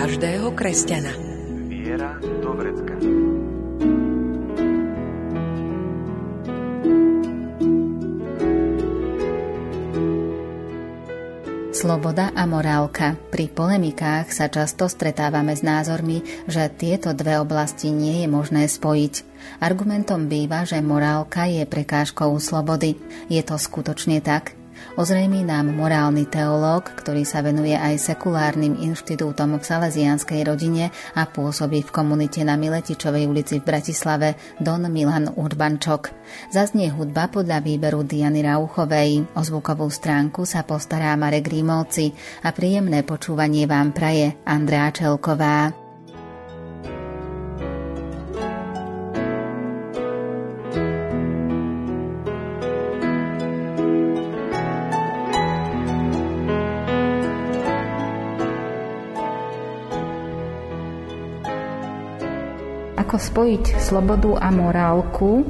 každého kresťana. Viera do vrecka. Sloboda a morálka. Pri polemikách sa často stretávame s názormi, že tieto dve oblasti nie je možné spojiť. Argumentom býva, že morálka je prekážkou slobody. Je to skutočne tak? Ozrejmí nám morálny teológ, ktorý sa venuje aj sekulárnym inštitútom v salesianskej rodine a pôsobí v komunite na Miletičovej ulici v Bratislave Don Milan Urbančok. Zaznie hudba podľa výberu Diany Rauchovej. O zvukovú stránku sa postará Marek Rímovci a príjemné počúvanie vám praje Andrea Čelková. Spojiť slobodu a morálku,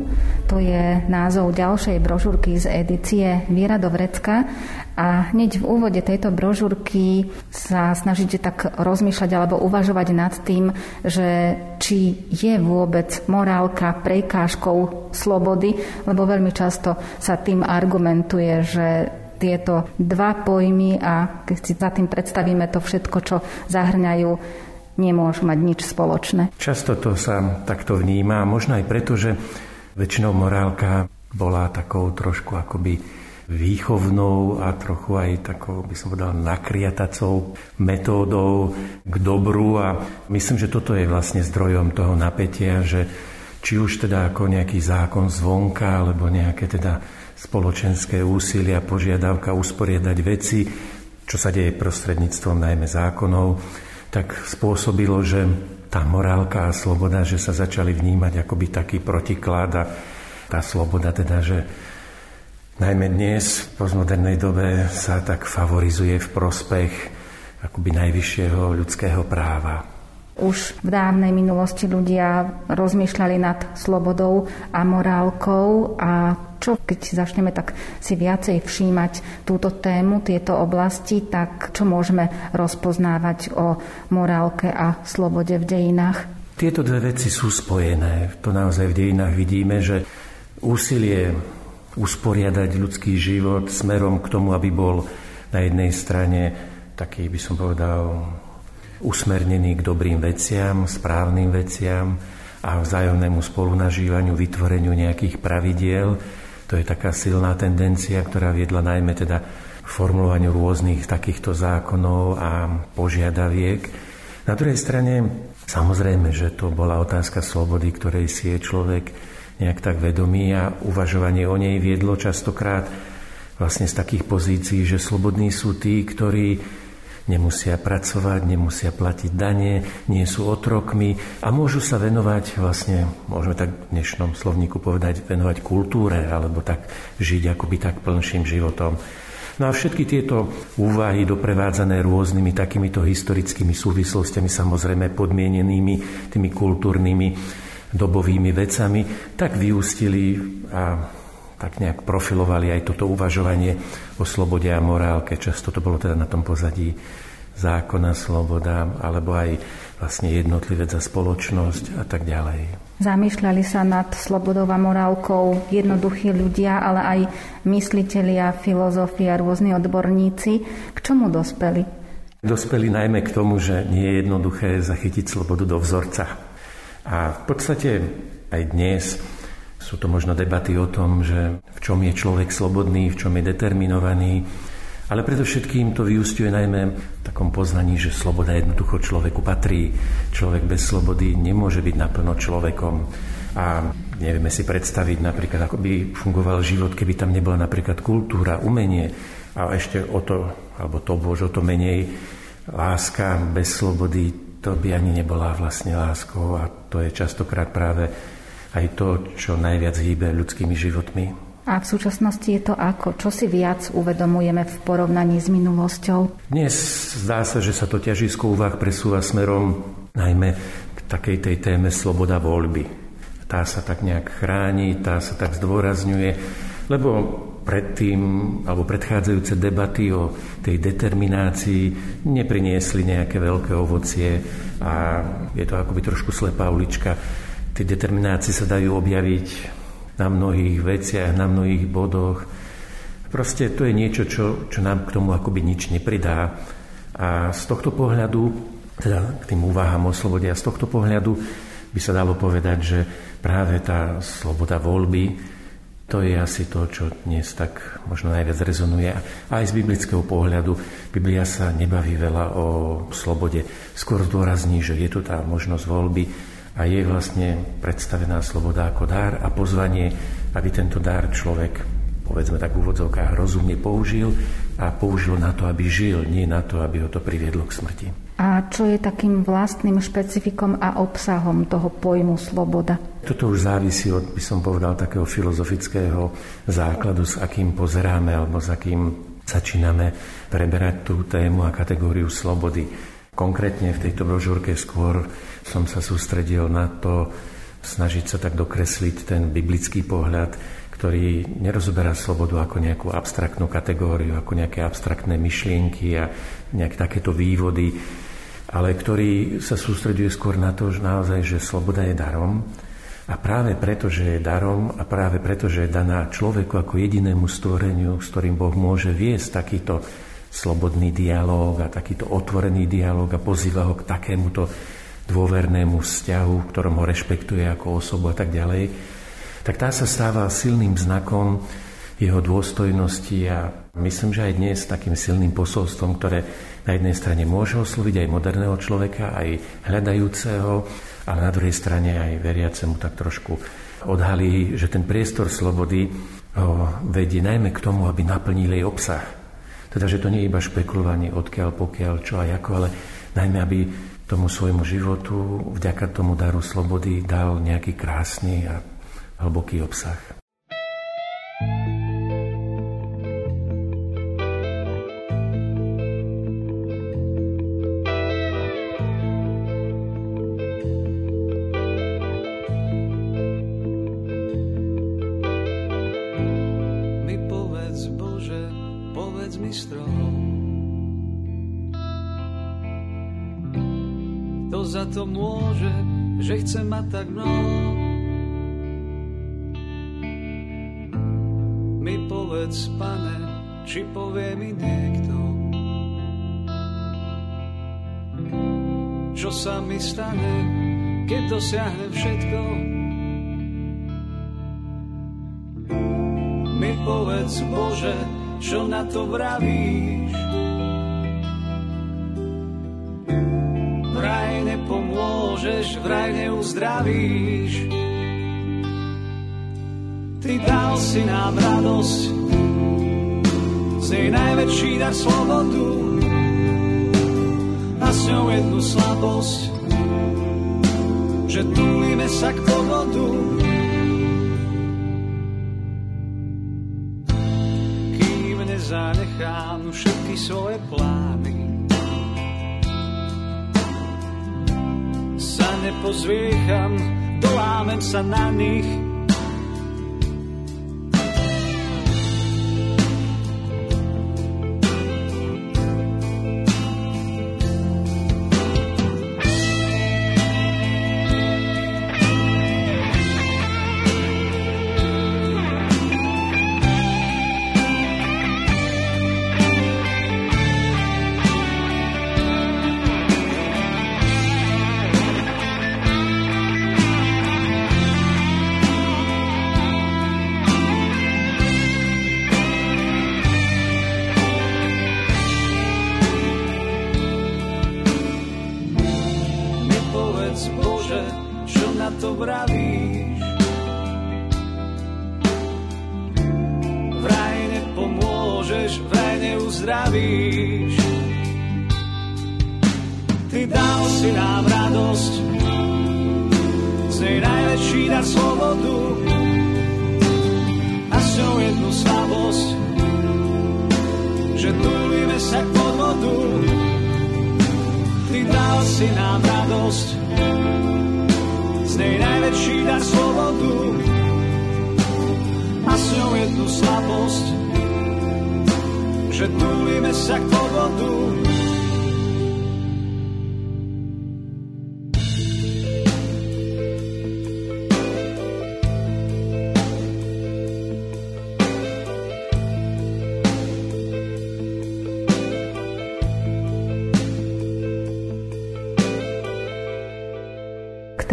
to je názov ďalšej brožúrky z edície Viera do vrecka. A hneď v úvode tejto brožúrky sa snažíte tak rozmýšľať alebo uvažovať nad tým, že či je vôbec morálka prekážkou slobody, lebo veľmi často sa tým argumentuje, že tieto dva pojmy a keď si za tým predstavíme to všetko, čo zahrňajú nemôžu mať nič spoločné. Často to sa takto vníma, možno aj preto, že väčšinou morálka bola takou trošku akoby výchovnou a trochu aj takou, by som povedal, nakriatacou metódou k dobru a myslím, že toto je vlastne zdrojom toho napätia, že či už teda ako nejaký zákon zvonka, alebo nejaké teda spoločenské úsilia, požiadavka usporiadať veci, čo sa deje prostredníctvom najmä zákonov, tak spôsobilo, že tá morálka a sloboda, že sa začali vnímať akoby taký protiklad a tá sloboda teda, že najmä dnes v postmodernej dobe sa tak favorizuje v prospech akoby najvyššieho ľudského práva. Už v dávnej minulosti ľudia rozmýšľali nad slobodou a morálkou a čo keď začneme tak si viacej všímať túto tému, tieto oblasti, tak čo môžeme rozpoznávať o morálke a slobode v dejinách? Tieto dve veci sú spojené. To naozaj v dejinách vidíme, že úsilie usporiadať ľudský život smerom k tomu, aby bol na jednej strane taký, by som povedal, usmernený k dobrým veciam, správnym veciam a vzájomnému spolunažívaniu, vytvoreniu nejakých pravidiel, to je taká silná tendencia, ktorá viedla najmä teda formulovaniu rôznych takýchto zákonov a požiadaviek. Na druhej strane, samozrejme, že to bola otázka slobody, ktorej si je človek nejak tak vedomý a uvažovanie o nej viedlo častokrát vlastne z takých pozícií, že slobodní sú tí, ktorí nemusia pracovať, nemusia platiť dane, nie sú otrokmi a môžu sa venovať vlastne, môžeme tak v dnešnom slovníku povedať, venovať kultúre alebo tak žiť akoby tak plnším životom. No a všetky tieto úvahy doprevádzané rôznymi takýmito historickými súvislostiami, samozrejme podmienenými tými kultúrnymi dobovými vecami, tak vyústili a tak nejak profilovali aj toto uvažovanie o slobode a morálke. Často to bolo teda na tom pozadí zákona, sloboda, alebo aj vlastne jednotlivec za spoločnosť a tak ďalej. Zamýšľali sa nad slobodou a morálkou jednoduchí ľudia, ale aj myslitelia, filozofia, rôzni odborníci. K čomu dospeli? Dospeli najmä k tomu, že nie je jednoduché zachytiť slobodu do vzorca. A v podstate aj dnes sú to možno debaty o tom, že v čom je človek slobodný, v čom je determinovaný, ale predovšetkým to vyústiuje najmä v takom poznaní, že sloboda jednoducho človeku patrí. Človek bez slobody nemôže byť naplno človekom. A nevieme si predstaviť napríklad, ako by fungoval život, keby tam nebola napríklad kultúra, umenie a ešte o to, alebo to bož, o to menej láska bez slobody, to by ani nebola vlastne láskou a to je častokrát práve aj to, čo najviac hýbe ľudskými životmi. A v súčasnosti je to ako? Čo si viac uvedomujeme v porovnaní s minulosťou? Dnes zdá sa, že sa to ťažisko úvah presúva smerom najmä k takej tej téme sloboda voľby. Tá sa tak nejak chráni, tá sa tak zdôrazňuje, lebo predtým, alebo predchádzajúce debaty o tej determinácii nepriniesli nejaké veľké ovocie a je to akoby trošku slepá ulička. Tie determinácie sa dajú objaviť na mnohých veciach, na mnohých bodoch. Proste to je niečo, čo, čo nám k tomu akoby nič nepridá. A z tohto pohľadu, teda k tým úvahám o slobode, a z tohto pohľadu by sa dalo povedať, že práve tá sloboda voľby to je asi to, čo dnes tak možno najviac rezonuje. Aj z biblického pohľadu Biblia sa nebaví veľa o slobode. Skôr zdôrazní, že je tu tá možnosť voľby a je vlastne predstavená sloboda ako dár a pozvanie, aby tento dár človek, povedzme tak v úvodzovkách, rozumne použil a použil na to, aby žil, nie na to, aby ho to priviedlo k smrti. A čo je takým vlastným špecifikom a obsahom toho pojmu sloboda? Toto už závisí od, by som povedal, takého filozofického základu, s akým pozeráme alebo s akým začíname preberať tú tému a kategóriu slobody. Konkrétne v tejto brožúrke skôr som sa sústredil na to, snažiť sa tak dokresliť ten biblický pohľad, ktorý nerozoberá slobodu ako nejakú abstraktnú kategóriu, ako nejaké abstraktné myšlienky a nejaké takéto vývody, ale ktorý sa sústreduje skôr na to, že naozaj, že sloboda je darom. A práve preto, že je darom a práve preto, že je daná človeku ako jedinému stvoreniu, s ktorým Boh môže viesť takýto slobodný dialog a takýto otvorený dialog a pozýva ho k takémuto dôvernému vzťahu, ktorom ho rešpektuje ako osobu a tak ďalej, tak tá sa stáva silným znakom jeho dôstojnosti a myslím, že aj dnes takým silným posolstvom, ktoré na jednej strane môže osloviť aj moderného človeka, aj hľadajúceho, ale na druhej strane aj veriacemu tak trošku odhalí, že ten priestor slobody ho vedie najmä k tomu, aby naplnil jej obsah. Teda, že to nie je iba špekulovanie odkiaľ, pokiaľ, čo a ako, ale najmä, aby tomu svojmu životu vďaka tomu daru slobody dal nejaký krásny a hlboký obsah.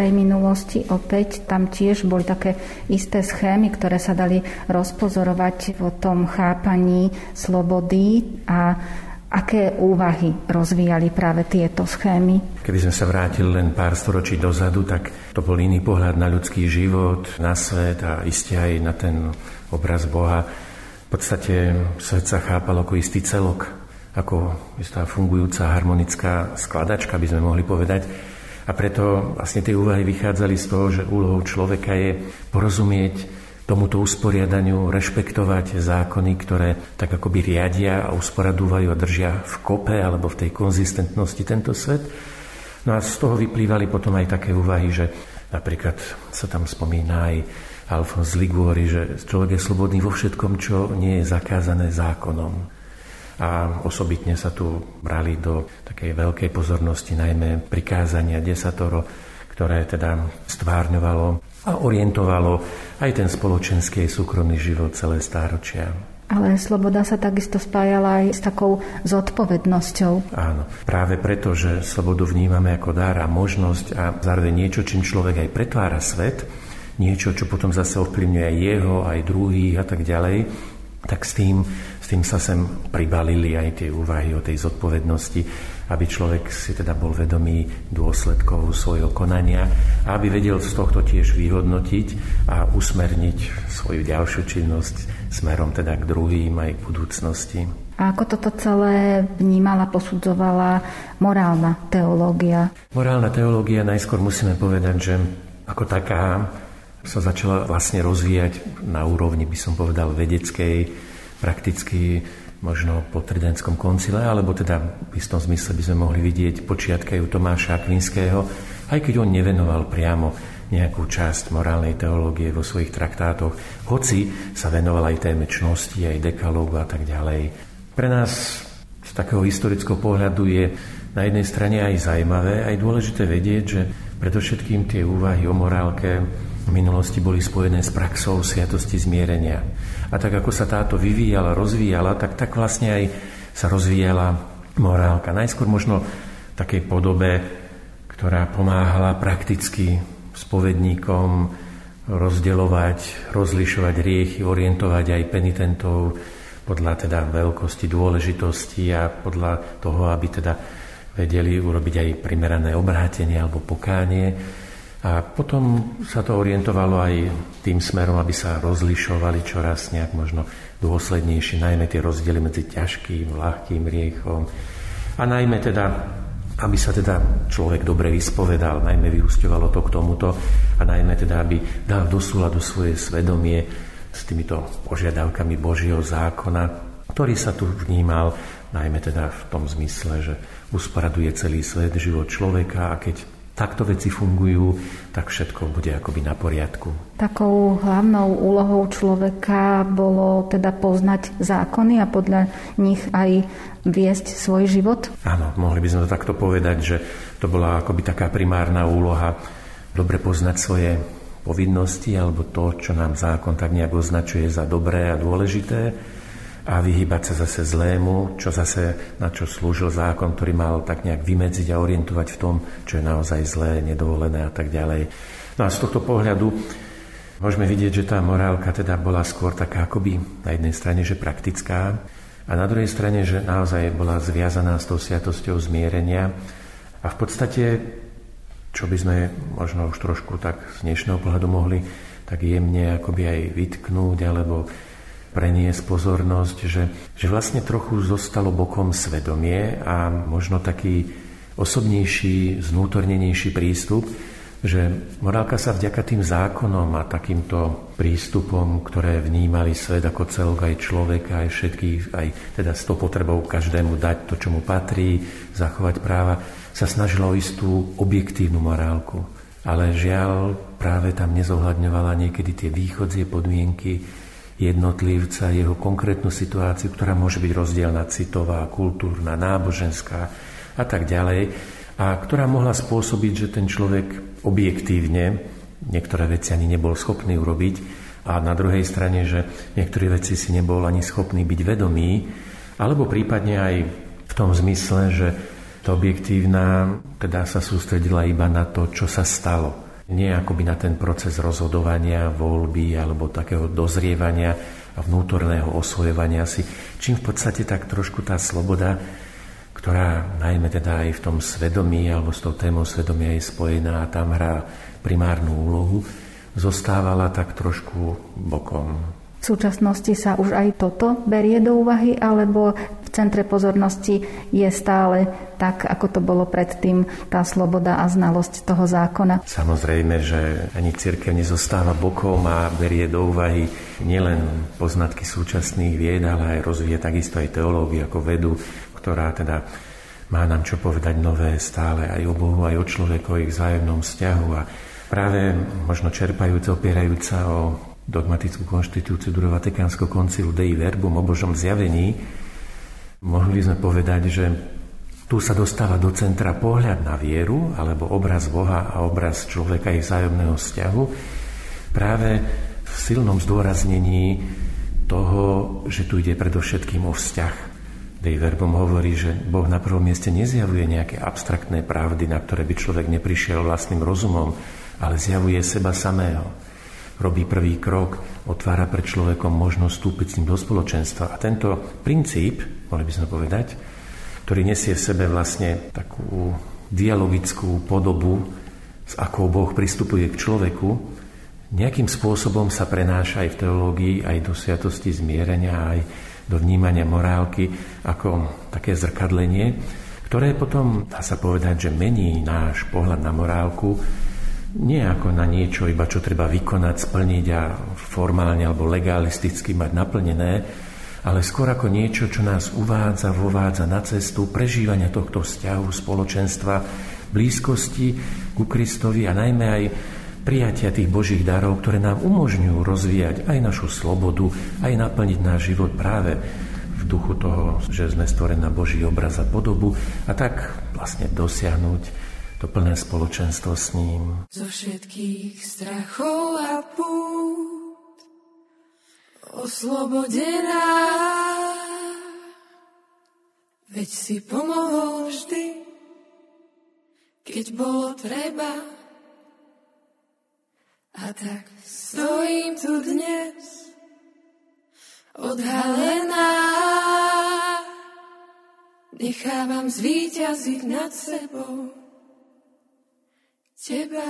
Tej minulosti opäť tam tiež boli také isté schémy, ktoré sa dali rozpozorovať v tom chápaní slobody a aké úvahy rozvíjali práve tieto schémy? Keby sme sa vrátili len pár storočí dozadu, tak to bol iný pohľad na ľudský život, na svet a iste aj na ten obraz Boha. V podstate svet sa chápal ako istý celok, ako istá fungujúca harmonická skladačka, by sme mohli povedať. A preto vlastne tie úvahy vychádzali z toho, že úlohou človeka je porozumieť tomuto usporiadaniu, rešpektovať zákony, ktoré tak akoby riadia a usporadúvajú a držia v kope alebo v tej konzistentnosti tento svet. No a z toho vyplývali potom aj také úvahy, že napríklad sa tam spomína aj Alfons Liguori, že človek je slobodný vo všetkom, čo nie je zakázané zákonom a osobitne sa tu brali do takej veľkej pozornosti najmä prikázania desatoro, ktoré teda stvárňovalo a orientovalo aj ten spoločenský súkromný život celé stáročia. Ale sloboda sa takisto spájala aj s takou zodpovednosťou. Áno, práve preto, že slobodu vnímame ako dar a možnosť a zároveň niečo, čím človek aj pretvára svet, niečo, čo potom zase ovplyvňuje aj jeho, aj druhých a tak ďalej, tak s tým, s tým sa sem pribalili aj tie úvahy o tej zodpovednosti, aby človek si teda bol vedomý dôsledkov svojho konania a aby vedel z tohto tiež vyhodnotiť a usmerniť svoju ďalšiu činnosť smerom teda k druhým aj k budúcnosti. A ako toto celé vnímala, posudzovala morálna teológia? Morálna teológia najskôr musíme povedať, že ako taká sa začala vlastne rozvíjať na úrovni, by som povedal, vedeckej, prakticky možno po Tridentskom koncile, alebo teda v istom zmysle by sme mohli vidieť počiatky u Tomáša Akvinského, aj keď on nevenoval priamo nejakú časť morálnej teológie vo svojich traktátoch, hoci sa venoval aj téme čnosti, aj dekalógu a tak ďalej. Pre nás z takého historického pohľadu je na jednej strane aj zaujímavé, aj dôležité vedieť, že predovšetkým tie úvahy o morálke v minulosti boli spojené s praxou sviatosti zmierenia. A tak ako sa táto vyvíjala, rozvíjala, tak tak vlastne aj sa rozvíjala morálka. Najskôr možno v takej podobe, ktorá pomáhala prakticky spovedníkom rozdeľovať, rozlišovať riechy, orientovať aj penitentov podľa teda veľkosti, dôležitosti a podľa toho, aby teda vedeli urobiť aj primerané obrátenie alebo pokánie. A potom sa to orientovalo aj tým smerom, aby sa rozlišovali čoraz nejak možno dôslednejšie, najmä tie rozdiely medzi ťažkým, ľahkým riechom. A najmä teda, aby sa teda človek dobre vyspovedal, najmä vyústovalo to k tomuto a najmä teda, aby dal do súladu svoje svedomie s týmito požiadavkami Božieho zákona, ktorý sa tu vnímal najmä teda v tom zmysle, že usporaduje celý svet, život človeka a keď takto veci fungujú, tak všetko bude akoby na poriadku. Takou hlavnou úlohou človeka bolo teda poznať zákony a podľa nich aj viesť svoj život? Áno, mohli by sme to takto povedať, že to bola akoby taká primárna úloha dobre poznať svoje povinnosti alebo to, čo nám zákon tak nejak označuje za dobré a dôležité a vyhýbať sa zase zlému, čo zase na čo slúžil zákon, ktorý mal tak nejak vymedziť a orientovať v tom, čo je naozaj zlé, nedovolené a tak ďalej. No a z tohto pohľadu môžeme vidieť, že tá morálka teda bola skôr taká akoby na jednej strane, že praktická a na druhej strane, že naozaj bola zviazaná s tou sviatosťou zmierenia a v podstate, čo by sme možno už trošku tak z dnešného pohľadu mohli tak jemne akoby aj vytknúť alebo preniesť pozornosť, že, že vlastne trochu zostalo bokom svedomie a možno taký osobnejší, znútornenejší prístup, že morálka sa vďaka tým zákonom a takýmto prístupom, ktoré vnímali svet ako celok, aj človeka, aj všetkých, aj teda s tou potrebou každému dať to, čo mu patrí, zachovať práva, sa snažilo o istú objektívnu morálku. Ale žiaľ, práve tam nezohľadňovala niekedy tie východzie, podmienky jednotlivca, jeho konkrétnu situáciu, ktorá môže byť rozdielna citová, kultúrna, náboženská a tak ďalej a ktorá mohla spôsobiť, že ten človek objektívne niektoré veci ani nebol schopný urobiť a na druhej strane, že niektoré veci si nebol ani schopný byť vedomý, alebo prípadne aj v tom zmysle, že to objektívna teda sa sústredila iba na to, čo sa stalo. Nie akoby na ten proces rozhodovania, voľby alebo takého dozrievania a vnútorného osvojovania si, čím v podstate tak trošku tá sloboda ktorá najmä teda aj v tom svedomí alebo s tou témou svedomia je spojená a tam hrá primárnu úlohu, zostávala tak trošku bokom. V súčasnosti sa už aj toto berie do úvahy, alebo v centre pozornosti je stále tak, ako to bolo predtým, tá sloboda a znalosť toho zákona? Samozrejme, že ani církev nezostáva bokom a berie do úvahy nielen poznatky súčasných vied, ale aj rozvíje takisto aj teológiu ako vedu, ktorá teda má nám čo povedať nové stále aj o Bohu, aj o človeku, o ich vzájomnom vzťahu a práve možno čerpajúca, opierajúca o dogmatickú konštitúciu druhého Vatikánskeho koncilu Dei Verbum o Božom zjavení, mohli sme povedať, že tu sa dostáva do centra pohľad na vieru, alebo obraz Boha a obraz človeka ich vzájomného vzťahu, práve v silnom zdôraznení toho, že tu ide predovšetkým o vzťah Dej verbom hovorí, že Boh na prvom mieste nezjavuje nejaké abstraktné pravdy, na ktoré by človek neprišiel vlastným rozumom, ale zjavuje seba samého. Robí prvý krok, otvára pred človekom možnosť vstúpiť s ním do spoločenstva. A tento princíp, mohli by sme povedať, ktorý nesie v sebe vlastne takú dialogickú podobu, s akou Boh pristupuje k človeku, nejakým spôsobom sa prenáša aj v teológii, aj do sviatosti zmierenia, aj do vnímania morálky ako také zrkadlenie, ktoré potom, dá sa povedať, že mení náš pohľad na morálku nie ako na niečo, iba čo treba vykonať, splniť a formálne alebo legalisticky mať naplnené, ale skôr ako niečo, čo nás uvádza, vovádza na cestu prežívania tohto vzťahu, spoločenstva, blízkosti ku Kristovi a najmä aj prijatia tých Božích darov, ktoré nám umožňujú rozvíjať aj našu slobodu, aj naplniť náš život práve v duchu toho, že sme stvorení na Boží obraz a podobu a tak vlastne dosiahnuť to plné spoločenstvo s ním. Zo všetkých strachov a pút oslobodená veď si pomohol vždy, keď bolo treba a tak stojím tu dnes odhalená. Nechávam zvíťaziť nad sebou teba.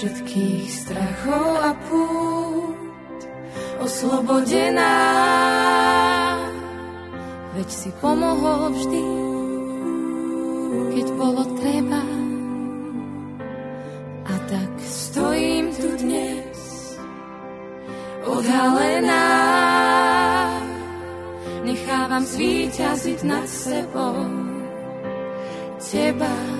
všetkých strachov a pút oslobodená. Veď si pomohol vždy, keď bolo treba. Odhalená. Nechávam zvíťaziť nad sebou teba.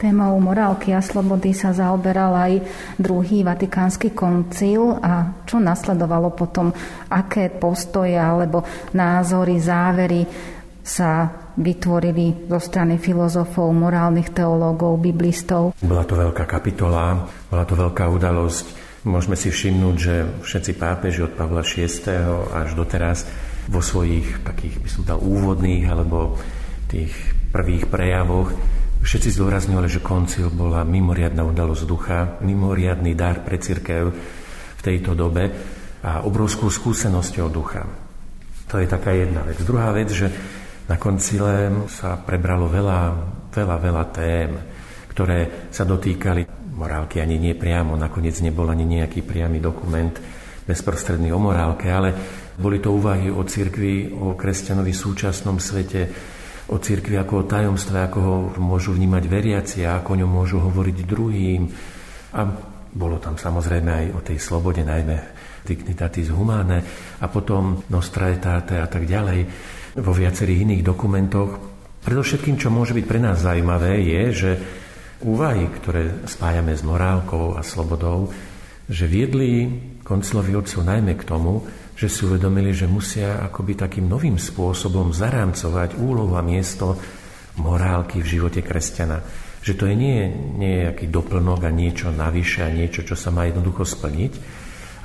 Témou morálky a slobody sa zaoberal aj druhý vatikánsky koncil a čo nasledovalo potom, aké postoje alebo názory, závery sa vytvorili zo strany filozofov, morálnych teológov, biblistov. Bola to veľká kapitola, bola to veľká udalosť. Môžeme si všimnúť, že všetci pápeži od Pavla VI. až doteraz vo svojich takých, by som dal, úvodných alebo tých prvých prejavoch všetci zdôrazňovali, že koncil bola mimoriadná udalosť ducha, mimoriadný dar pre církev v tejto dobe a obrovskú skúsenosťou ducha. To je taká jedna vec. Druhá vec, že na koncile sa prebralo veľa, veľa, veľa tém, ktoré sa dotýkali morálky ani nie priamo. Nakoniec nebol ani nejaký priamy dokument bezprostredný o morálke, ale boli to úvahy o cirkvi, o kresťanovi v súčasnom svete, o cirkvi ako o tajomstve, ako ho môžu vnímať veriaci a ako o ňom môžu hovoriť druhým. A bolo tam samozrejme aj o tej slobode, najmä dignitatis humane a potom nostra etate a tak ďalej vo viacerých iných dokumentoch. Predovšetkým, čo môže byť pre nás zaujímavé, je, že úvahy, ktoré spájame s morálkou a slobodou, že viedli koncilovi otcov najmä k tomu, že si uvedomili, že musia akoby takým novým spôsobom zarámcovať úlohu a miesto morálky v živote kresťana. Že to je nejaký doplnok a niečo navyše a niečo, čo sa má jednoducho splniť,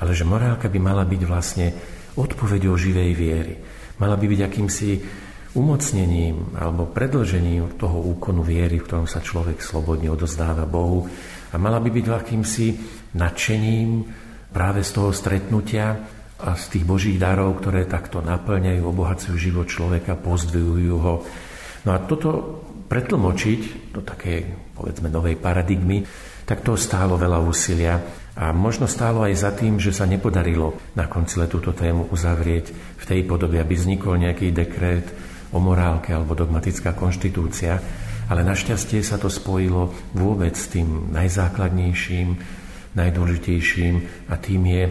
ale že morálka by mala byť vlastne odpovedou živej viery. Mala by byť akýmsi umocnením alebo predlžením toho úkonu viery, v ktorom sa človek slobodne odozdáva Bohu a mala by byť akýmsi nadšením práve z toho stretnutia a z tých božích darov, ktoré takto naplňajú, obohacujú život človeka, pozdvihujú ho. No a toto pretlmočiť do takej, povedzme, novej paradigmy, tak to stálo veľa úsilia a možno stálo aj za tým, že sa nepodarilo na koncile túto tému uzavrieť v tej podobe, aby vznikol nejaký dekret o morálke alebo dogmatická konštitúcia, ale našťastie sa to spojilo vôbec s tým najzákladnejším, najdôležitejším a tým je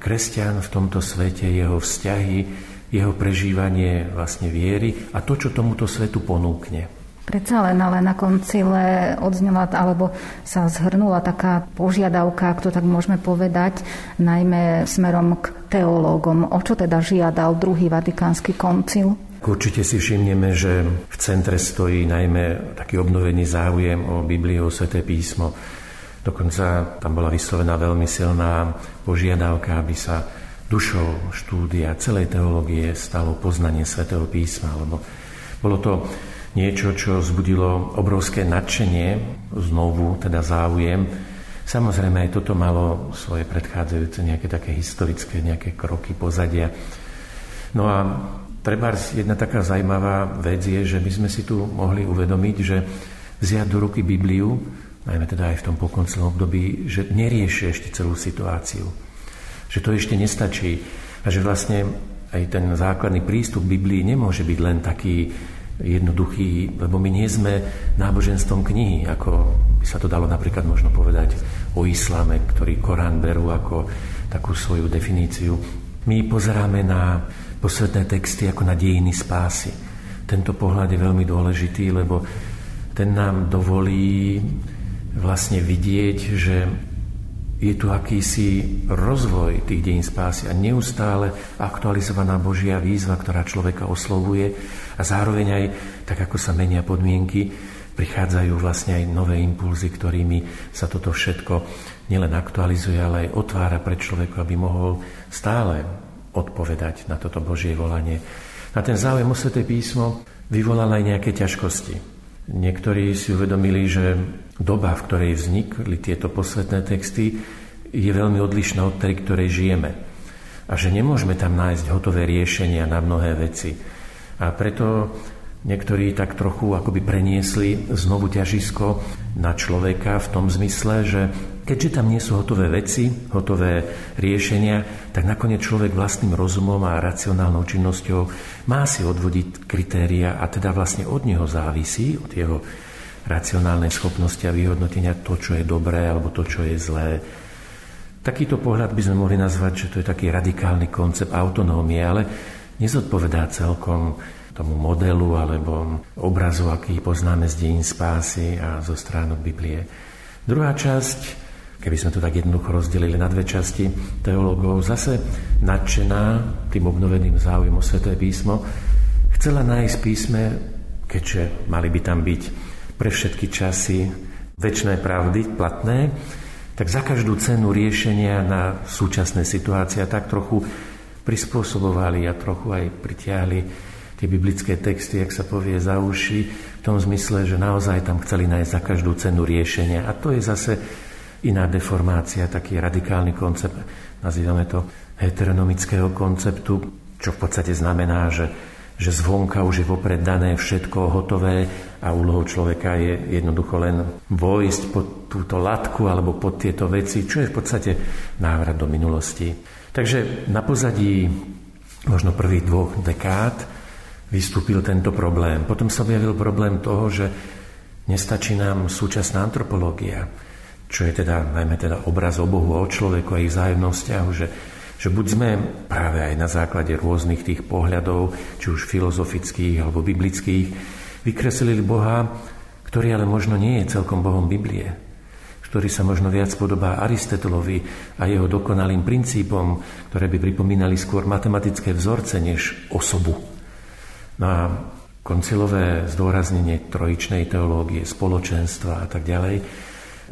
kresťan v tomto svete, jeho vzťahy, jeho prežívanie vlastne viery a to, čo tomuto svetu ponúkne. Predsa len ale na koncile odznela, alebo sa zhrnula taká požiadavka, ak to tak môžeme povedať, najmä smerom k teológom. O čo teda žiadal druhý vatikánsky koncil? Určite si všimneme, že v centre stojí najmä taký obnovený záujem o Bibliu, o Sveté písmo. Dokonca tam bola vyslovená veľmi silná požiadavka, aby sa dušou štúdia celej teológie stalo poznanie svätého písma, lebo bolo to niečo, čo zbudilo obrovské nadšenie, znovu teda záujem. Samozrejme aj toto malo svoje predchádzajúce nejaké také historické nejaké kroky pozadia. No a treba jedna taká zaujímavá vec je, že my sme si tu mohli uvedomiť, že vziať do ruky Bibliu najmä teda aj v tom pokoncilnom období, že nerieši ešte celú situáciu. Že to ešte nestačí a že vlastne aj ten základný prístup Biblii nemôže byť len taký jednoduchý, lebo my nie sme náboženstvom knihy, ako by sa to dalo napríklad možno povedať o islame, ktorý Korán berú ako takú svoju definíciu. My pozeráme na posvetné texty ako na dejiny spásy. Tento pohľad je veľmi dôležitý, lebo ten nám dovolí vlastne vidieť, že je tu akýsi rozvoj tých dejín spásy a neustále aktualizovaná Božia výzva, ktorá človeka oslovuje a zároveň aj, tak ako sa menia podmienky, prichádzajú vlastne aj nové impulzy, ktorými sa toto všetko nielen aktualizuje, ale aj otvára pre človeka, aby mohol stále odpovedať na toto Božie volanie. Na ten záujem o Sveté písmo vyvolal aj nejaké ťažkosti. Niektorí si uvedomili, že doba, v ktorej vznikli tieto posvetné texty, je veľmi odlišná od tej, ktorej žijeme. A že nemôžeme tam nájsť hotové riešenia na mnohé veci. A preto niektorí tak trochu akoby preniesli znovu ťažisko na človeka v tom zmysle, že keďže tam nie sú hotové veci, hotové riešenia, tak nakoniec človek vlastným rozumom a racionálnou činnosťou má si odvodiť kritéria a teda vlastne od neho závisí, od jeho racionálnej schopnosti a vyhodnotenia to, čo je dobré alebo to, čo je zlé. Takýto pohľad by sme mohli nazvať, že to je taký radikálny koncept autonómie, ale nezodpovedá celkom tomu modelu alebo obrazu, aký poznáme z dejín spásy a zo stránok Biblie. Druhá časť keby sme to tak jednoducho rozdelili na dve časti teológov, zase nadšená tým obnoveným záujmom o Sveté písmo, chcela nájsť písme, keďže mali by tam byť pre všetky časy väčšie pravdy platné, tak za každú cenu riešenia na súčasné situácie tak trochu prispôsobovali a trochu aj pritiahli tie biblické texty, ak sa povie, za uši, v tom zmysle, že naozaj tam chceli nájsť za každú cenu riešenia. A to je zase iná deformácia, taký radikálny koncept, nazývame to heteronomického konceptu, čo v podstate znamená, že, že zvonka už je vopred dané všetko hotové a úlohou človeka je jednoducho len vojsť pod túto latku alebo pod tieto veci, čo je v podstate návrat do minulosti. Takže na pozadí možno prvých dvoch dekád vystúpil tento problém. Potom sa objavil problém toho, že nestačí nám súčasná antropológia čo je teda najmä teda obraz o Bohu o človeku a ich vzájomnom vzťahu, že, že buď sme práve aj na základe rôznych tých pohľadov, či už filozofických alebo biblických, vykreslili Boha, ktorý ale možno nie je celkom Bohom Biblie, ktorý sa možno viac podobá Aristotelovi a jeho dokonalým princípom, ktoré by pripomínali skôr matematické vzorce než osobu. No a koncilové zdôraznenie trojičnej teológie, spoločenstva a tak ďalej,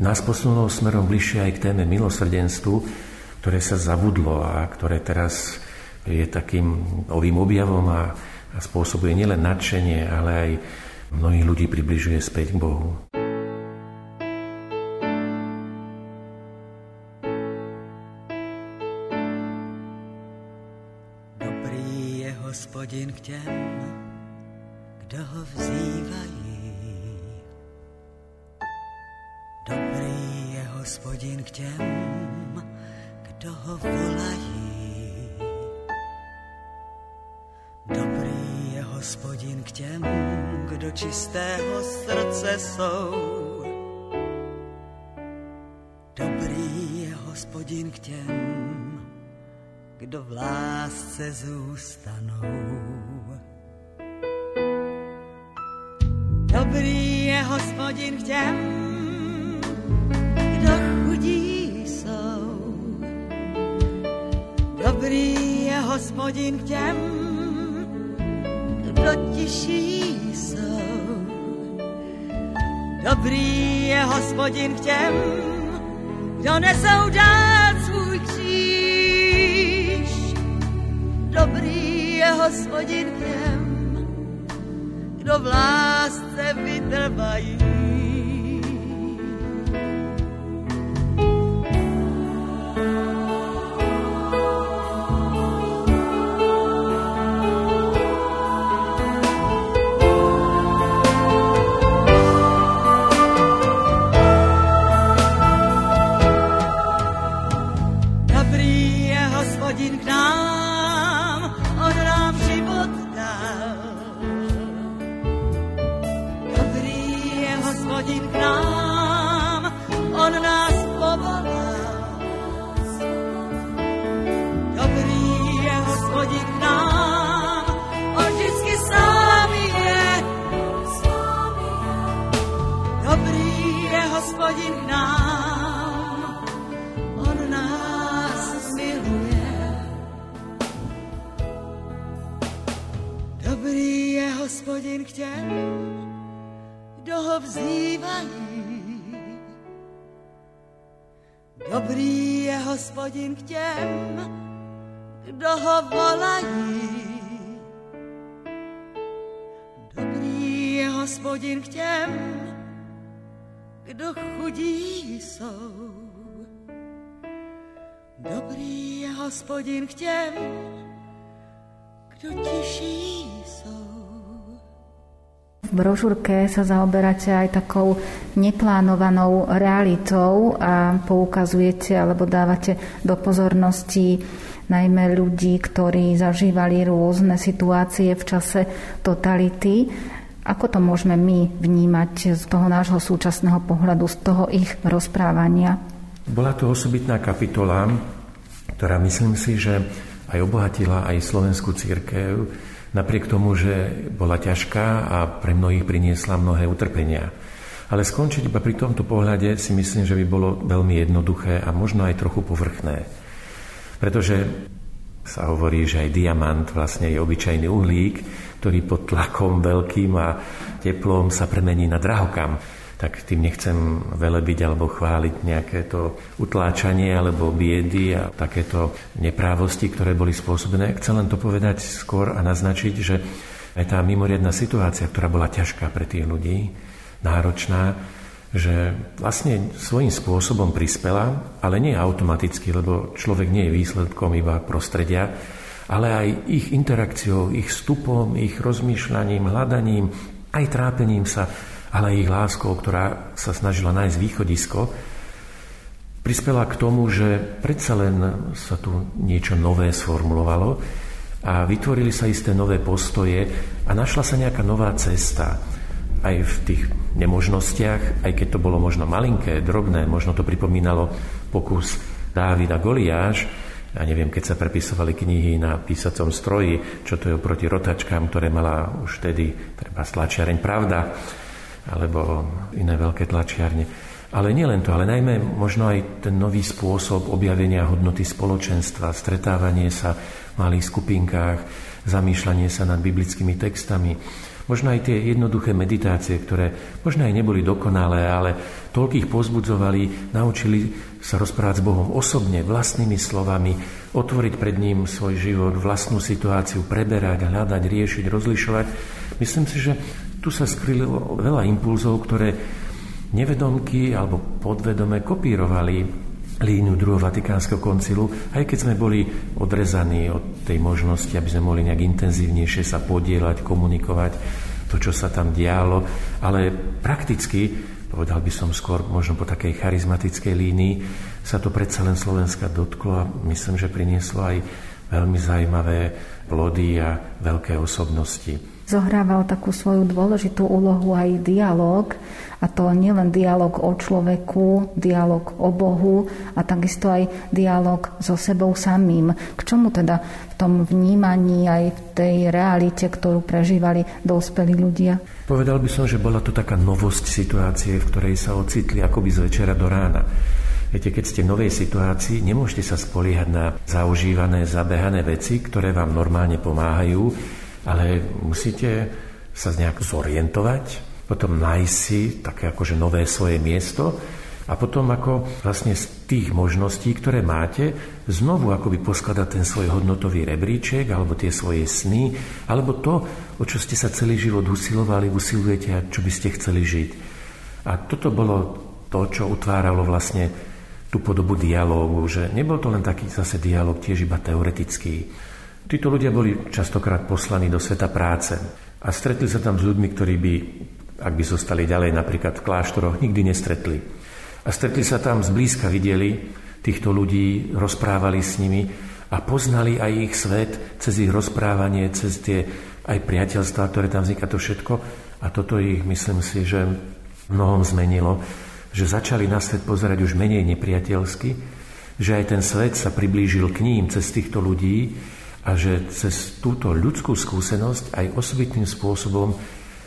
nás posunulo smerom bližšie aj k téme milosrdenstvu, ktoré sa zabudlo a ktoré teraz je takým novým objavom a, a spôsobuje nielen nadšenie, ale aj mnohých ľudí približuje späť k Bohu. Dobrý je hospodin k těm, kdo ho vzývají Dobrý je hospodin k těm, kdo ho volají. Dobrý je hospodin k těm, kdo čistého srdce jsou. Dobrý je hospodin k těm, kdo v lásce zůstanou. Dobrý je hospodin k těm, Dobrý je hospodin k těm, kdo tiší jsou. Dobrý je hospodin k těm, kdo nesou dál svůj kříž. Dobrý je hospodin k těm, kdo v lásce vytrvají. Hospodin k těm, kdo tiší jsou. V brožúrke sa zaoberáte aj takou neplánovanou realitou a poukazujete alebo dávate do pozornosti najmä ľudí, ktorí zažívali rôzne situácie v čase totality. Ako to môžeme my vnímať z toho nášho súčasného pohľadu, z toho ich rozprávania? Bola to osobitná kapitola, ktorá myslím si, že aj obohatila aj slovenskú církev, napriek tomu, že bola ťažká a pre mnohých priniesla mnohé utrpenia. Ale skončiť iba pri tomto pohľade si myslím, že by bolo veľmi jednoduché a možno aj trochu povrchné. Pretože sa hovorí, že aj diamant vlastne je obyčajný uhlík, ktorý pod tlakom veľkým a teplom sa premení na drahokam tak tým nechcem velebiť alebo chváliť nejaké to utláčanie alebo biedy a takéto neprávosti, ktoré boli spôsobené. Chcem len to povedať skôr a naznačiť, že aj tá mimoriadná situácia, ktorá bola ťažká pre tých ľudí, náročná, že vlastne svojím spôsobom prispela, ale nie automaticky, lebo človek nie je výsledkom iba prostredia, ale aj ich interakciou, ich vstupom, ich rozmýšľaním, hľadaním, aj trápením sa ale ich láskou, ktorá sa snažila nájsť východisko, prispela k tomu, že predsa len sa tu niečo nové sformulovalo a vytvorili sa isté nové postoje a našla sa nejaká nová cesta aj v tých nemožnostiach, aj keď to bolo možno malinké, drobné, možno to pripomínalo pokus Dávida Goliáš, ja neviem, keď sa prepisovali knihy na písacom stroji, čo to je oproti rotačkám, ktoré mala už vtedy treba stlačiareň Pravda, alebo iné veľké tlačiarne. Ale nielen to, ale najmä možno aj ten nový spôsob objavenia hodnoty spoločenstva, stretávanie sa v malých skupinkách, zamýšľanie sa nad biblickými textami. Možno aj tie jednoduché meditácie, ktoré možno aj neboli dokonalé, ale toľkých pozbudzovali, naučili sa rozprávať s Bohom osobne, vlastnými slovami, otvoriť pred ním svoj život, vlastnú situáciu, preberať, hľadať, riešiť, rozlišovať. Myslím si, že tu sa skrylo veľa impulzov, ktoré nevedomky alebo podvedome kopírovali líniu druhého Vatikánskeho koncilu, aj keď sme boli odrezaní od tej možnosti, aby sme mohli nejak intenzívnejšie sa podielať, komunikovať to, čo sa tam dialo. Ale prakticky, povedal by som skôr možno po takej charizmatickej línii, sa to predsa len Slovenska dotklo a myslím, že prinieslo aj veľmi zaujímavé plody a veľké osobnosti zohrával takú svoju dôležitú úlohu aj dialog, a to nielen dialog o človeku, dialog o Bohu a takisto aj dialog so sebou samým. K čomu teda v tom vnímaní aj v tej realite, ktorú prežívali dospelí ľudia? Povedal by som, že bola to taká novosť situácie, v ktorej sa ocitli akoby z večera do rána. Viete, keď ste v novej situácii, nemôžete sa spoliehať na zaužívané, zabehané veci, ktoré vám normálne pomáhajú, ale musíte sa nejak zorientovať, potom nájsť si také akože nové svoje miesto a potom ako vlastne z tých možností, ktoré máte, znovu akoby poskladať ten svoj hodnotový rebríček alebo tie svoje sny, alebo to, o čo ste sa celý život usilovali, usilujete a čo by ste chceli žiť. A toto bolo to, čo utváralo vlastne tú podobu dialógu, že nebol to len taký zase dialog tiež iba teoretický, Títo ľudia boli častokrát poslaní do sveta práce a stretli sa tam s ľuďmi, ktorí by, ak by zostali ďalej napríklad v kláštoroch, nikdy nestretli. A stretli sa tam, zblízka videli týchto ľudí, rozprávali s nimi a poznali aj ich svet cez ich rozprávanie, cez tie aj priateľstvá, ktoré tam vzniká, to všetko. A toto ich, myslím si, že mnohom zmenilo, že začali na svet pozerať už menej nepriateľsky, že aj ten svet sa priblížil k ním cez týchto ľudí a že cez túto ľudskú skúsenosť aj osobitným spôsobom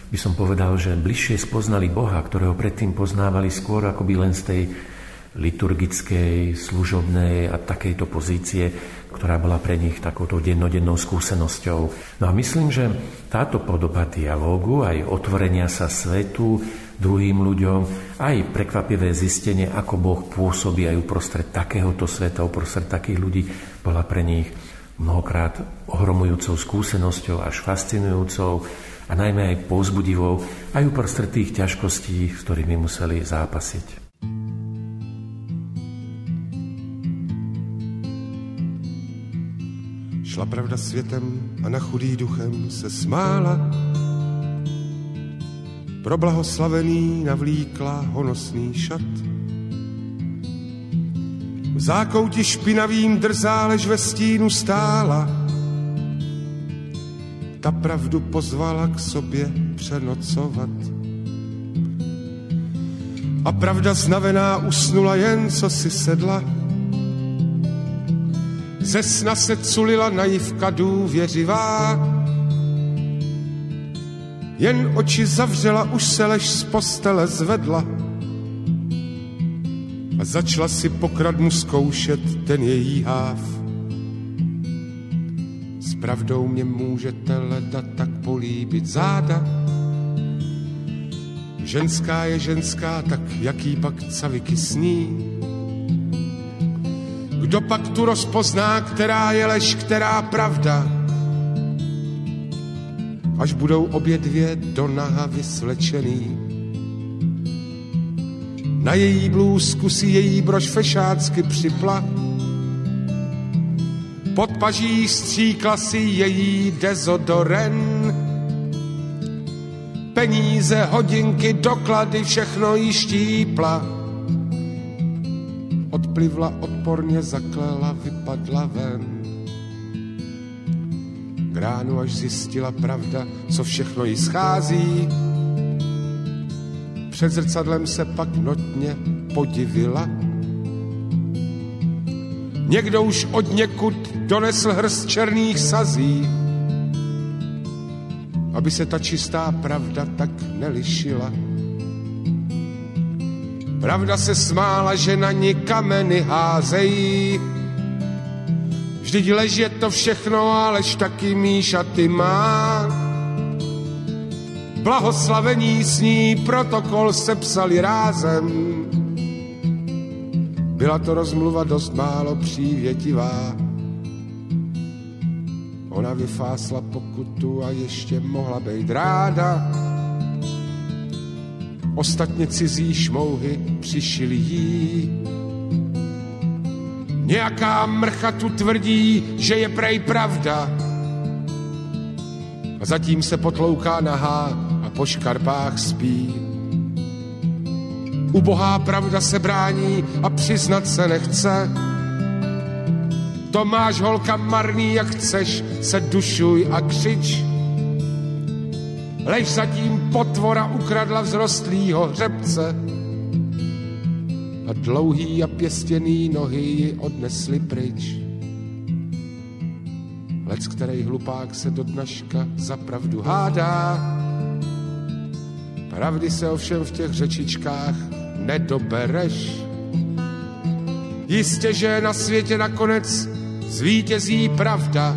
by som povedal, že bližšie spoznali Boha, ktorého predtým poznávali skôr akoby len z tej liturgickej, služobnej a takejto pozície, ktorá bola pre nich takouto dennodennou skúsenosťou. No a myslím, že táto podoba dialógu, aj otvorenia sa svetu, druhým ľuďom, aj prekvapivé zistenie, ako Boh pôsobí aj uprostred takéhoto sveta, uprostred takých ľudí, bola pre nich mnohokrát ohromujúcou skúsenosťou, až fascinujúcou a najmä aj povzbudivou, aj uprostred tých ťažkostí, s ktorými museli zápasiť. Šla pravda světem a na chudý duchem se smála. Pro blahoslavený navlíkla honosný šat. V zákouti špinavým drzá, lež ve stínu stála. Ta pravdu pozvala k sobě přenocovat. A pravda znavená usnula jen, co si sedla ze sna se culila naivka důvěřivá. Jen oči zavřela, už se lež z postele zvedla a začala si pokradmu zkoušet ten její háv. S pravdou mě můžete leda tak políbit záda. Ženská je ženská, tak jaký pak caviky sní kdo pak tu rozpozná, která je lež, která pravda? Až budou obě dvě do naha vysvlečený. Na její blůzku si její brož fešácky připla. Pod paží stříkla si její dezodoren. Peníze, hodinky, doklady, všechno jí štípla odplivla, odporně zaklela, vypadla ven. K ránu až zjistila pravda, co všechno jí schází. Před zrcadlem se pak notně podivila. Někdo už od někud donesl hrst černých sazí, aby se ta čistá pravda tak nelišila Pravda se smála, že na ní kameny házejí. Vždyť leží to všechno, alež taky míšaty má. Blahoslavení s ní protokol sepsali rázem. Byla to rozmluva dost málo přívětivá. Ona vyfásla pokutu a ještě mohla být ráda ostatně cizí šmouhy přišili jí. Nějaká mrcha tu tvrdí, že je prej pravda. A zatím se potlouká nahá po škarpách spí. Ubohá pravda se brání a přiznat se nechce. To máš holka marný, jak chceš, se dušuj a křič lež zatím potvora ukradla vzrostlýho hřebce a dlouhý a pěstěný nohy ji odnesli pryč. Lec, který hlupák se do dnaška za pravdu hádá, pravdy se ovšem v těch řečičkách nedobereš. Jistě, že na světě nakonec zvítězí pravda,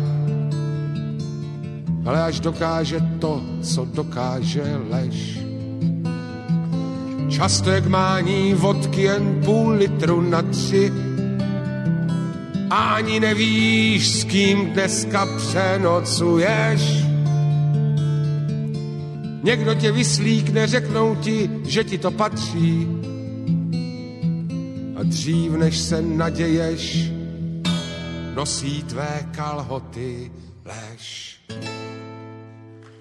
ale až dokáže to, co dokáže lež. Často jak mání vodky jen půl litru na tři ani nevíš, s kým dneska přenocuješ. Někdo tě vyslíkne, řeknou ti, že ti to patří. A dřív, než se naděješ, nosí tvé kalhoty lež.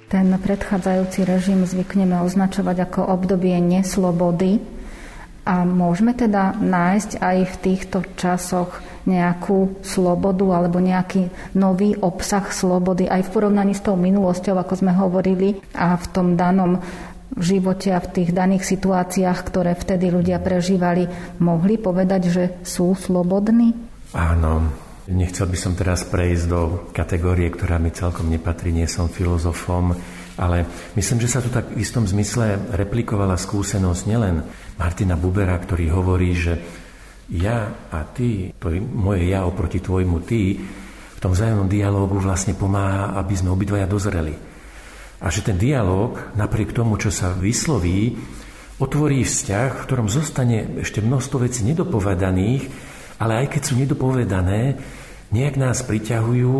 Ten predchádzajúci režim zvykneme označovať ako obdobie neslobody a môžeme teda nájsť aj v týchto časoch nejakú slobodu alebo nejaký nový obsah slobody aj v porovnaní s tou minulosťou, ako sme hovorili, a v tom danom živote a v tých daných situáciách, ktoré vtedy ľudia prežívali, mohli povedať, že sú slobodní? Áno, Nechcel by som teraz prejsť do kategórie, ktorá mi celkom nepatrí, nie som filozofom, ale myslím, že sa tu tak v istom zmysle replikovala skúsenosť nielen Martina Bubera, ktorý hovorí, že ja a ty, to je moje ja oproti tvojmu ty, v tom vzájomnom dialógu vlastne pomáha, aby sme obidvaja dozreli. A že ten dialóg, napriek tomu, čo sa vysloví, otvorí vzťah, v ktorom zostane ešte množstvo vecí nedopovedaných, ale aj keď sú nedopovedané, nejak nás priťahujú,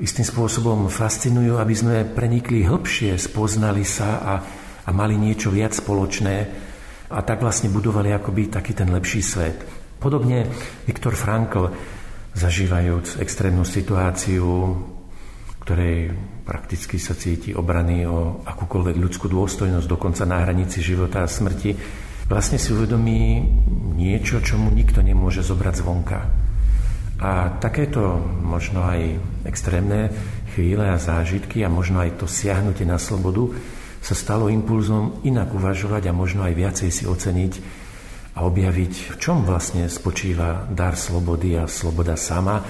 istým spôsobom fascinujú, aby sme prenikli hĺbšie, spoznali sa a, a mali niečo viac spoločné, a tak vlastne budovali akoby taký ten lepší svet. Podobne Viktor Frankl, zažívajúc extrémnu situáciu, ktorej prakticky sa cíti obrany o akúkoľvek ľudskú dôstojnosť, dokonca na hranici života a smrti, vlastne si uvedomí niečo, čo mu nikto nemôže zobrať zvonka. A takéto možno aj extrémne chvíle a zážitky a možno aj to siahnutie na slobodu sa stalo impulzom inak uvažovať a možno aj viacej si oceniť a objaviť, v čom vlastne spočíva dar slobody a sloboda sama.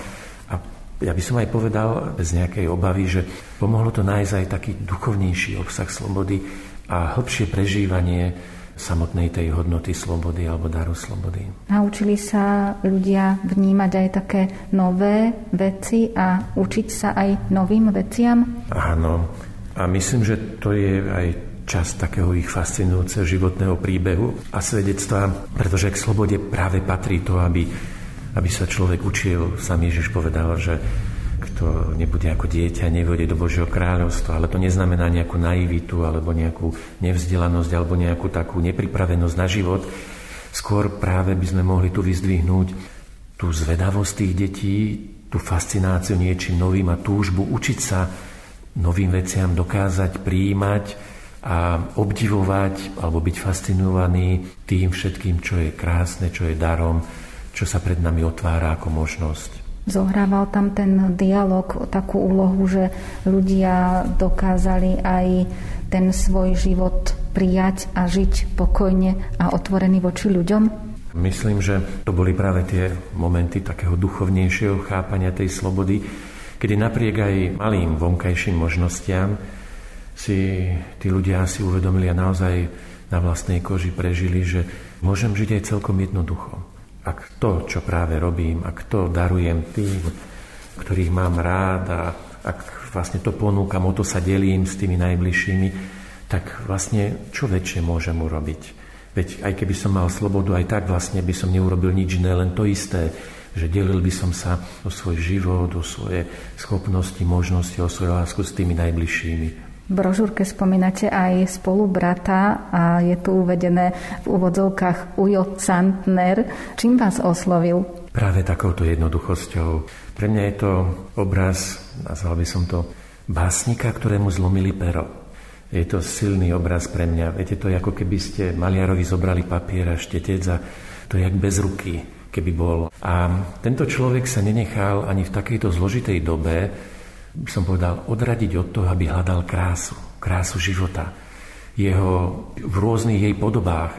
A ja by som aj povedal bez nejakej obavy, že pomohlo to nájsť aj taký duchovnejší obsah slobody a hĺbšie prežívanie samotnej tej hodnoty slobody alebo daru slobody. Naučili sa ľudia vnímať aj také nové veci a učiť sa aj novým veciam? Áno, a myslím, že to je aj čas takého ich fascinujúceho životného príbehu a svedectva, pretože k slobode práve patrí to, aby, aby sa človek učil. Sam Ježiš povedal, že kto nebude ako dieťa, nevojde do Božieho kráľovstva, ale to neznamená nejakú naivitu alebo nejakú nevzdelanosť alebo nejakú takú nepripravenosť na život. Skôr práve by sme mohli tu vyzdvihnúť tú zvedavosť tých detí, tú fascináciu niečím novým a túžbu učiť sa novým veciam dokázať príjmať a obdivovať alebo byť fascinovaný tým všetkým, čo je krásne, čo je darom, čo sa pred nami otvára ako možnosť. Zohrával tam ten dialog takú úlohu, že ľudia dokázali aj ten svoj život prijať a žiť pokojne a otvorený voči ľuďom? Myslím, že to boli práve tie momenty takého duchovnejšieho chápania tej slobody, kedy napriek aj malým vonkajším možnostiam si tí ľudia si uvedomili a naozaj na vlastnej koži prežili, že môžem žiť aj celkom jednoducho. Ak to, čo práve robím, ak to darujem tým, ktorých mám rád a ak vlastne to ponúkam, o to sa delím s tými najbližšími, tak vlastne čo väčšie môžem urobiť? Veď aj keby som mal slobodu, aj tak vlastne by som neurobil nič iné, len to isté že delil by som sa o svoj život, o svoje schopnosti, možnosti, o svoju lásku s tými najbližšími. V brožúrke spomínate aj spolubrata a je tu uvedené v úvodzovkách Ujo Santner. Čím vás oslovil? Práve takouto jednoduchosťou. Pre mňa je to obraz, nazval by som to, básnika, ktorému zlomili pero. Je to silný obraz pre mňa. Viete, to je ako keby ste maliarovi zobrali papier a štetec a to je jak bez ruky keby bol. A tento človek sa nenechal ani v takejto zložitej dobe, by som povedal, odradiť od toho, aby hľadal krásu, krásu života. Jeho v rôznych jej podobách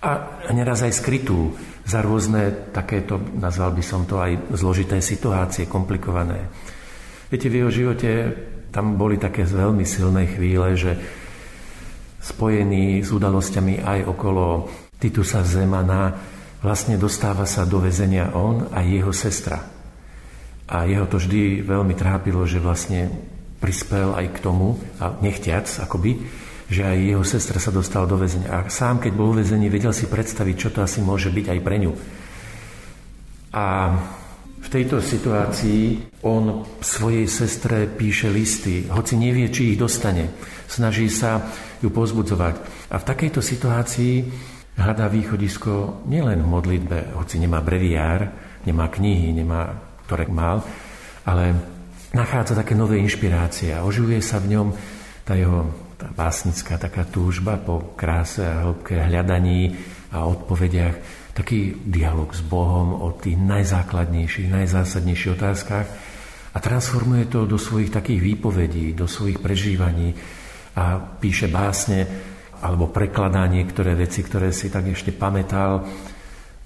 a neraz aj skrytú za rôzne takéto, nazval by som to aj zložité situácie, komplikované. Viete, v jeho živote tam boli také veľmi silné chvíle, že spojený s udalosťami aj okolo Titusa Zemana, vlastne dostáva sa do väzenia on a jeho sestra. A jeho to vždy veľmi trápilo, že vlastne prispel aj k tomu, a nechtiac akoby, že aj jeho sestra sa dostala do väzenia. A sám, keď bol v väzení, vedel si predstaviť, čo to asi môže byť aj pre ňu. A v tejto situácii on svojej sestre píše listy, hoci nevie, či ich dostane. Snaží sa ju pozbudzovať. A v takejto situácii hľadá východisko nielen v modlitbe, hoci nemá breviár, nemá knihy, nemá, ktoré mal, ale nachádza také nové inšpirácie a oživuje sa v ňom tá jeho tá básnická taká túžba po kráse a hĺbke hľadaní a odpovediach, taký dialog s Bohom o tých najzákladnejších, najzásadnejších otázkach a transformuje to do svojich takých výpovedí, do svojich prežívaní a píše básne, alebo prekladá niektoré veci, ktoré si tak ešte pamätal.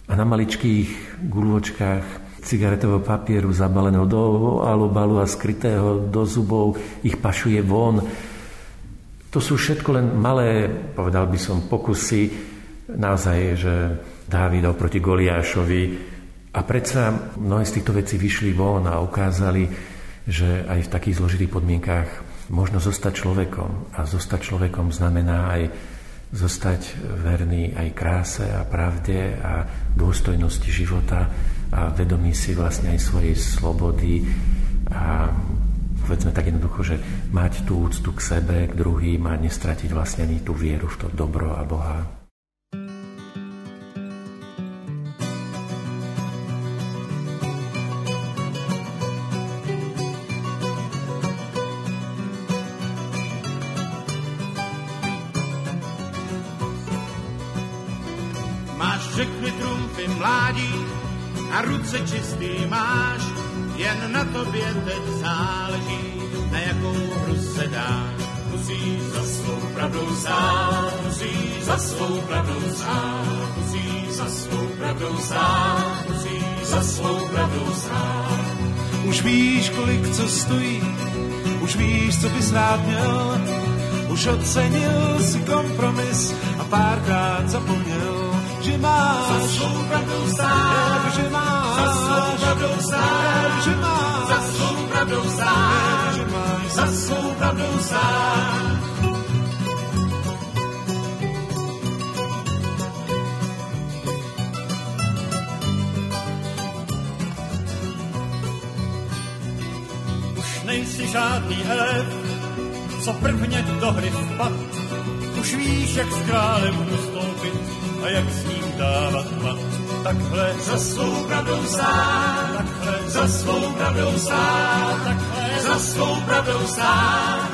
A na maličkých gulôčkách cigaretového papieru zabaleného do alubalu a skrytého do zubov ich pašuje von. To sú všetko len malé, povedal by som, pokusy naozaj, že Dávida proti Goliášovi. A predsa mnohé z týchto vecí vyšli von a ukázali, že aj v takých zložitých podmienkách možno zostať človekom. A zostať človekom znamená aj zostať verný aj kráse a pravde a dôstojnosti života a vedomí si vlastne aj svojej slobody a povedzme tak jednoducho, že mať tú úctu k sebe, k druhým a nestratiť vlastne ani tú vieru v to dobro a Boha. A ruce čistý máš, jen na tobě teď záleží, na jakou hru se dáš. Musíš za svou pravdou stát, musíš za svou pravdou stát, musíš za svou pravdou stát, musíš za svou pravdou stát. Už víš, kolik co stojí, už víš, co bys rád měl, už ocenil si kompromis a párkrát zapomněl, že máš. Za svou pravdou stát, že máš. Za svou pravdou stát, že máš. Za svou pravdou stát, že máš. Za svou pravdou. Už nejsi žádný elef, co prvně do hry vpad. Už víš, jak s králem ustoupit a jak s ním dávat mat. Takhle. Za svou pravdou stát, takhle. Za svou pravdou stát, takhle. Za svou pravdou stát,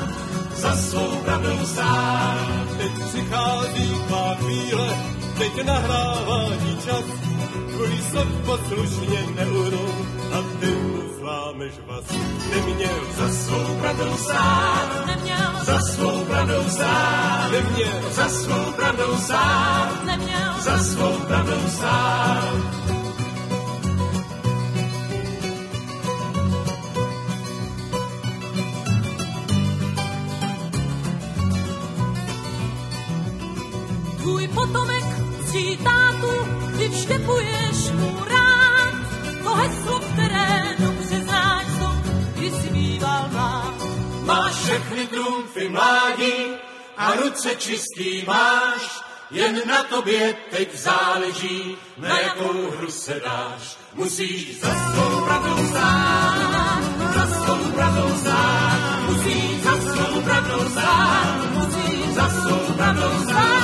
za svou pravdou stát. Teď přichází tvá chvíle, teď nahrává ti čas, tvůj slov poslušně neuhnou a ty mu zlámeš vás. Neměl za svou pravdou stát, neměl za svou pravdou stát, neměl za svou pravdou stát, neměl za svou pravdou stát. A ruce čistý máš, jen na tobě teď záleží, na jakou hru se dáš. Musíš za svou pravdou stát, za svou pravdou stát, musíš za svou pravdou stát, musíš za svou pravdou stát.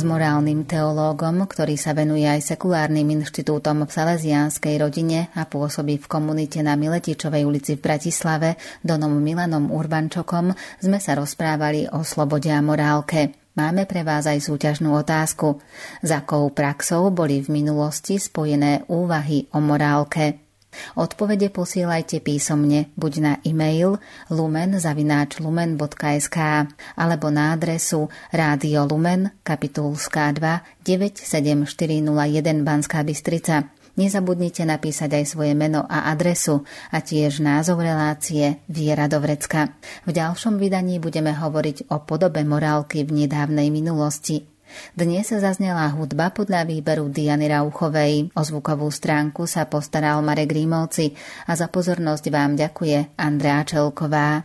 S morálnym teológom, ktorý sa venuje aj sekulárnym inštitútom v salesianskej rodine a pôsobí v komunite na Miletičovej ulici v Bratislave, Donom Milanom Urbančokom, sme sa rozprávali o slobode a morálke. Máme pre vás aj súťažnú otázku. Za akou praxou boli v minulosti spojené úvahy o morálke? Odpovede posielajte písomne buď na e-mail lumen.lumen.sk alebo na adresu Rádio Lumen, kapitulská 2 97401 Banská Bystrica. Nezabudnite napísať aj svoje meno a adresu a tiež názov relácie Viera do vrecka. V ďalšom vydaní budeme hovoriť o podobe morálky v nedávnej minulosti. Dnes sa zaznela hudba podľa výberu Diany Rauchovej. O zvukovú stránku sa postaral Marek Rímovci a za pozornosť vám ďakuje Andrea Čelková.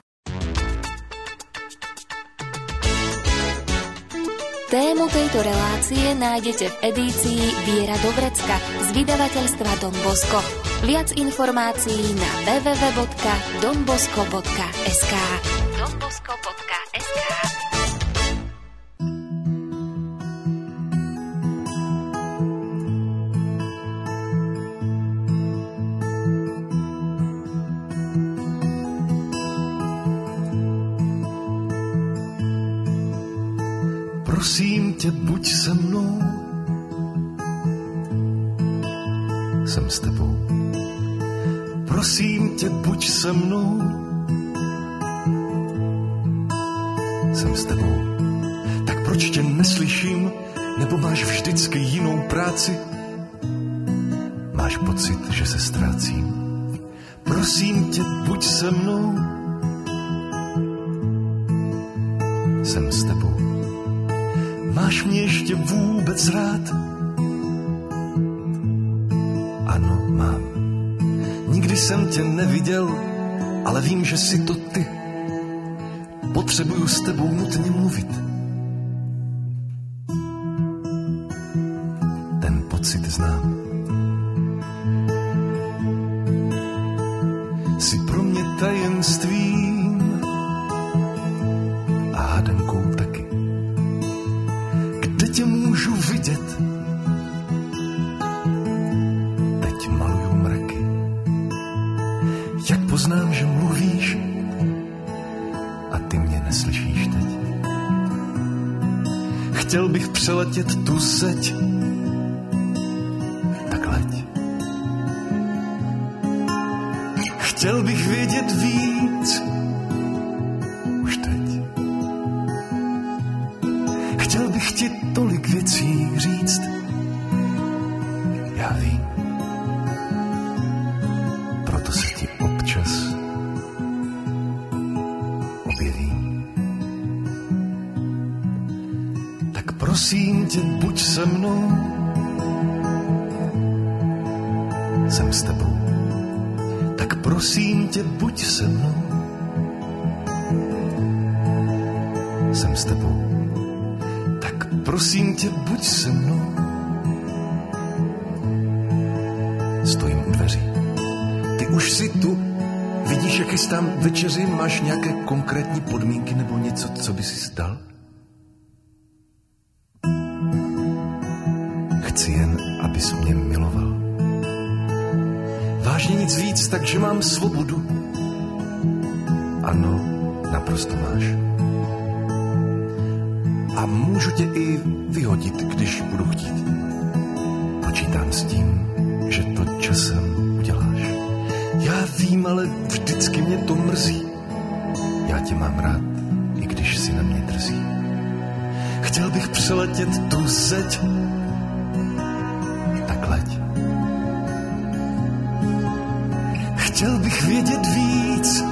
Tému tejto relácie nájdete v edícii Viera do vrecka z vydavateľstva Don Bosco. Viac informácií na www.donbosco.sk donbosco.sk Prosím tě, buď se mnou. Jsem s tebou. Prosím tě, buď se mnou. Jsem s tebou. Tak proč tě neslyším? Nebo máš vždycky jinou práci? Máš pocit, že se ztrácím? Prosím tě, buď se mnou. Jsem s tebou. Máš mě ještě vůbec rád? Ano, mám. Nikdy jsem tě neviděl, ale vím, že si to ty. Potřebuju s tebou nutně mluvit. Stal? Chci jen, abys mě miloval. Vážně nic víc, takže mám svobodu. Ano, naprosto máš. A můžu tě i vyhodit, když budu chtít. Počítám s tím, že to časem uděláš. Já vím, ale vždycky mě to mrzí. Já tě mám rád, když si na mě drzí. Chtěl bych přeletět tu zeď, tak leď. Chtěl bych vědět víc,